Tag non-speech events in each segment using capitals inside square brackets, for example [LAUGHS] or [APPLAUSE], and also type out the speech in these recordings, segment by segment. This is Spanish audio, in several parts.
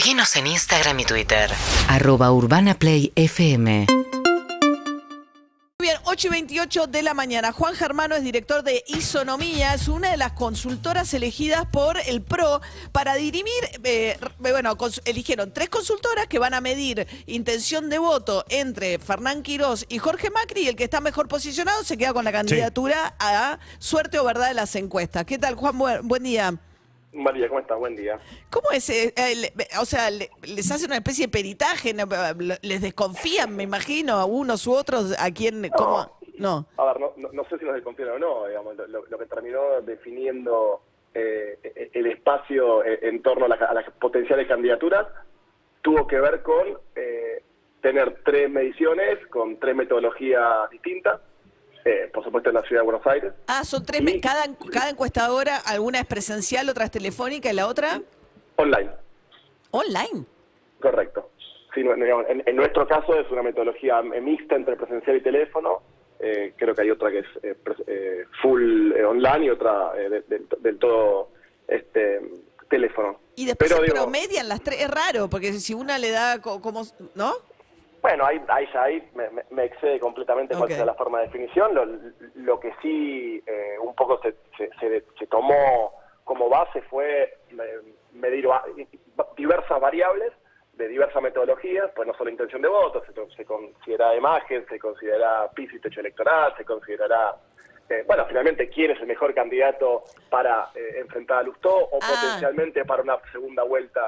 Seguinos en Instagram y Twitter. Arroba Urbana Play FM. Muy bien, 8 y 28 de la mañana. Juan Germano es director de Isonomía, es una de las consultoras elegidas por el PRO para dirimir, eh, bueno, eligieron tres consultoras que van a medir intención de voto entre Fernán Quirós y Jorge Macri y el que está mejor posicionado se queda con la candidatura a suerte o verdad de las encuestas. ¿Qué tal, Juan? Buen, buen día. María, ¿cómo estás? Buen día. ¿Cómo es? eh, eh, le- o sea, le- les hacen una especie de peritaje, ¿no? les desconfían, me imagino, a unos u otros, a quién, cómo... No. A ver, no, no, no sé si nos desconfían o no, digamos, lo, que terminó definiendo eh, eh, el espacio eh, en torno a, la- a las potenciales candidaturas tuvo que ver con eh, tener tres mediciones con tres metodologías distintas, eh, por supuesto en la ciudad de Buenos Aires. Ah, son tres, Sí. cada, cada encuestadora, alguna es presencial, otra es telefónica y la otra Online, online. correcto. Sí, no- digamos, en, en nuestro caso es una metodología mixta entre presencial y teléfono. Eh, creo que hay otra que es eh, eh, full eh, online y otra eh, de- de- del todo este teléfono. Y después Pero, se digo, promedian las tres, es raro, porque si una le da co- como, ¿no? Bueno, ahí, ahí ya ahí me, me- excede completamente cuál Ok. sea la forma de definición. Lo, lo que sí eh, un poco se, se, se- se tomó como base fue eh, medir diversas variables de diversas metodologías, pues no solo intención de voto, se, se considera imagen, se considera piso y techo electoral, se considerará, eh, bueno, finalmente quién es el mejor candidato para eh, enfrentar a Lustó o Ah. potencialmente para una segunda vuelta,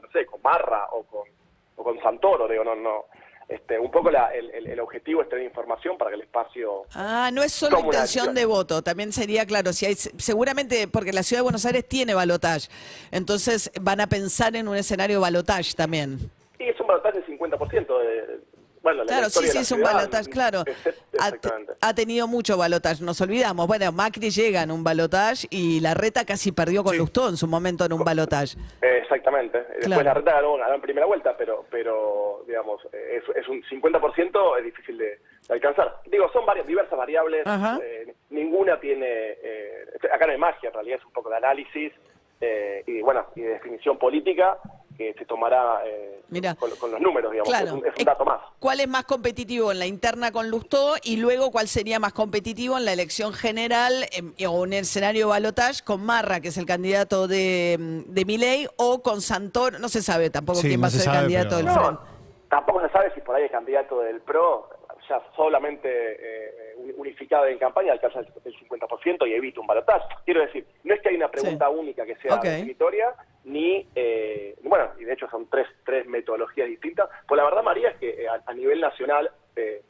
no sé, con Barra o con, o con Santoro, digo, no, no. Este, un poco la- el, el- objetivo es tener información para que el espacio Ah, no es solo intención de voto, también sería claro, si hay, seguramente, porque la ciudad de Buenos Aires tiene balotage, entonces van a pensar en un escenario balotage también. Y es un balotaje del 50% de... Bueno, la Claro, sí, sí, es un ciudad, balotage, claro. [LAUGHS] except- Ha, tenido mucho balotage, nos olvidamos. Bueno, Macri llega en un balotage y la reta casi perdió con Lustó en su momento en un balotage. Eh, Exactamente. Después Claro. la reta ganó, ganó en primera vuelta, pero, pero digamos, es, es un 50%, es difícil de, de alcanzar. Digo, son varias, diversas variables, eh, ninguna tiene, eh, acá no hay magia, en realidad es un poco de análisis eh, y bueno, y de definición política que se tomará eh, Mira. con, con los números, digamos, Claro. es un, es un Eh, dato más. ¿Cuál es más competitivo en la interna con Lustó y luego cuál sería más competitivo en la elección general em, o en el escenario balotage con Marra, que es el candidato de, de Milei, o con Santoro? No se sabe tampoco Sí, quién no va a se ser el sabe, candidato pero- del No, Frente. tampoco se sabe si por ahí el candidato del PRO, ya solamente eh, uni- unificado en campaña, alcanza el, el 50% y evita un balotaje. Quiero decir, no es que hay una pregunta Sí. única que sea Ok. definitoria, ni, eh, bueno, y de hecho son tres, tres metodologías distintas. Pues la verdad, María, es que eh, a, nivel nacional eh,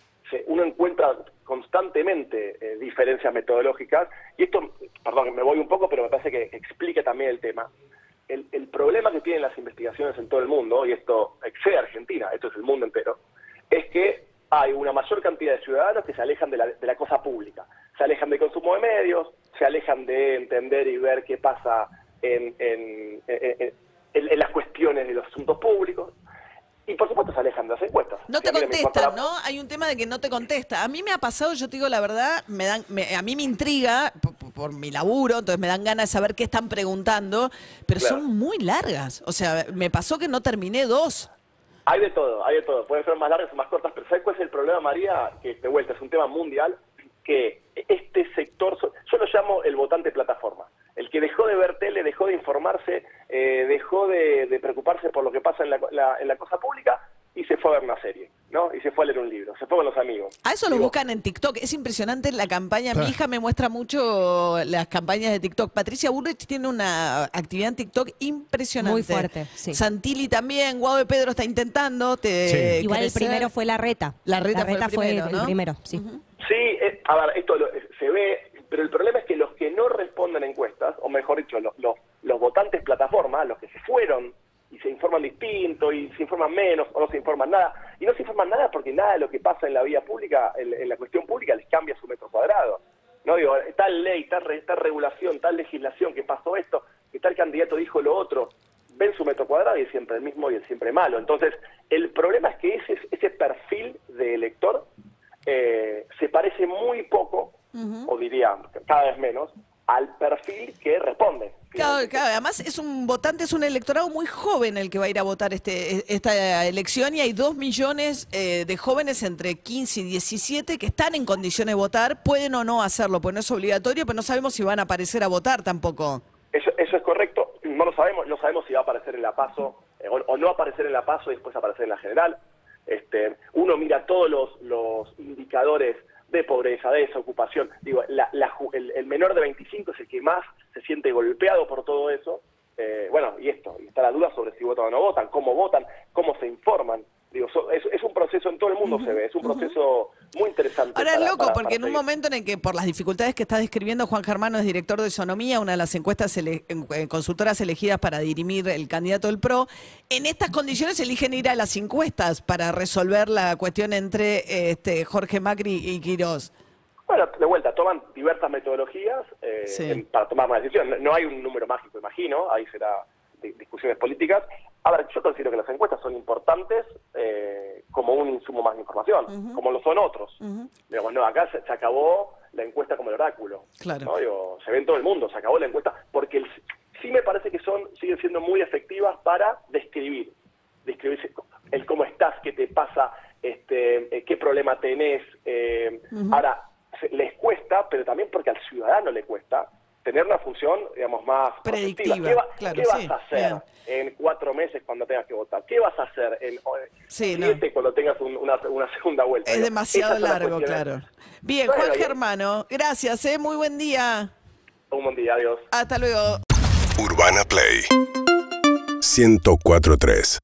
uno encuentra constantemente eh, diferencias metodológicas, y esto, perdón, me voy un poco, pero me parece que explica también el tema el, el problema que tienen las investigaciones en todo el mundo, y esto excede a Argentina, esto es el mundo entero, es que hay una mayor cantidad de ciudadanos que se alejan de la, de la cosa pública. Se alejan del consumo de medios, se alejan de entender y ver qué pasa en, en- en- en- en- en las cuestiones de los asuntos públicos. Y por supuesto se alejan de las encuestas. No te contestan, ¿no? Hay un tema de que no te contesta. A mí me ha pasado, yo te digo la verdad, me dan, me- a mí me intriga por, por- por mi laburo, entonces me dan ganas de saber qué están preguntando, pero Claro. son muy largas. O sea, me pasó que no terminé dos. Hay de todo, hay de todo. Pueden ser más largas o más cortas, pero ¿sabes cuál es el problema, María? Que de vuelta es un tema mundial, que este sector, yo lo llamo el votante plataforma. El que dejó de ver tele, dejó de informarse, eh, dejó de, de preocuparse por lo que pasa en la, la- en la cosa pública y se fue a ver una serie, ¿no? Y se fue a leer un libro, se fue con los amigos. A eso lo Digo, buscan en TikTok. Es impresionante la campaña. Mi Ah. hija me muestra mucho las campañas de TikTok. Patricia Burrich tiene una actividad en TikTok impresionante. Muy fuerte, sí. Santilli también. Guado Pedro está intentando. Te, Sí. Igual el primero fue la reta. La reta fue el primero, ¿no? el primero, sí. Sí, eh, a ver, esto lo- se ve, pero el problema es que los que no responden a encuestas, o mejor dicho, los, los, los votantes plataforma, los que se fueron y se informan distinto y se informan menos o no se informan nada, y no se informan nada porque nada de lo que pasa en la vía pública, en, en la cuestión pública, les cambia su metro cuadrado. No digo, tal ley, tal, re- tal regulación, tal legislación, que pasó esto, que tal candidato dijo lo otro, ven su metro cuadrado y es siempre el mismo y es siempre malo. Entonces, el problema es que ese, ese perfil de elector eh, se parece muy poco, o diría cada vez menos, al perfil que responde. Claro, claro, además es un votante, es un electorado muy joven el que va a ir a votar este, esta elección y hay dos millones eh, de jóvenes entre 15 y 17 que están en condiciones de votar, pueden o no hacerlo, pues no es obligatorio, pero no sabemos si van a aparecer a votar tampoco. Eso, eso es correcto, no lo sabemos, no sabemos si va a aparecer en la PASO eh, o, no aparecer en la PASO y después aparecer en la general. Este, uno mira todos los, los indicadores de pobreza, de desocupación. Digo, el, menor de 25 es el que más se siente golpeado por todo eso. Eh, bueno, y esto, y está la duda sobre si votan o no votan, cómo votan, cómo se informan. Digo, es, un proceso, en todo el mundo se ve, es un proceso muy interesante. Ahora es loco, porque en un momento en el que por las dificultades que está describiendo Juan Germano es director de Isonomía, una de las encuestas consultoras elegidas para dirimir el candidato del PRO, en estas condiciones eligen ir a las encuestas para resolver la cuestión entre este, Jorge Macri y Quirós. Bueno, de vuelta, toman diversas metodologías eh, para tomar una decisión. No, hay un número mágico, imagino, ahí será discusiones políticas. Ahora, yo considero que las encuestas son importantes eh, como un insumo más de información, como lo son otros. Digamos, no, acá se, acabó la encuesta como el oráculo. Claro. se ve en todo el mundo, se acabó la encuesta, porque sí me parece que son siguen siendo muy efectivas para describir, describir el cómo estás, qué te pasa, este, eh, qué problema tenés. Eh, ahora, les cuesta, pero también porque al ciudadano le cuesta, tener una función, digamos, más predictiva. ¿Qué, vas a hacer en cuatro meses cuando tengas que votar? ¿Qué vas a hacer en siete cuando tengas una, segunda vuelta? Es demasiado largo, claro. Bien, Juan Germano, gracias, ¿eh? muy buen día. Un buen día, adiós. Hasta luego. Urbana Play 1043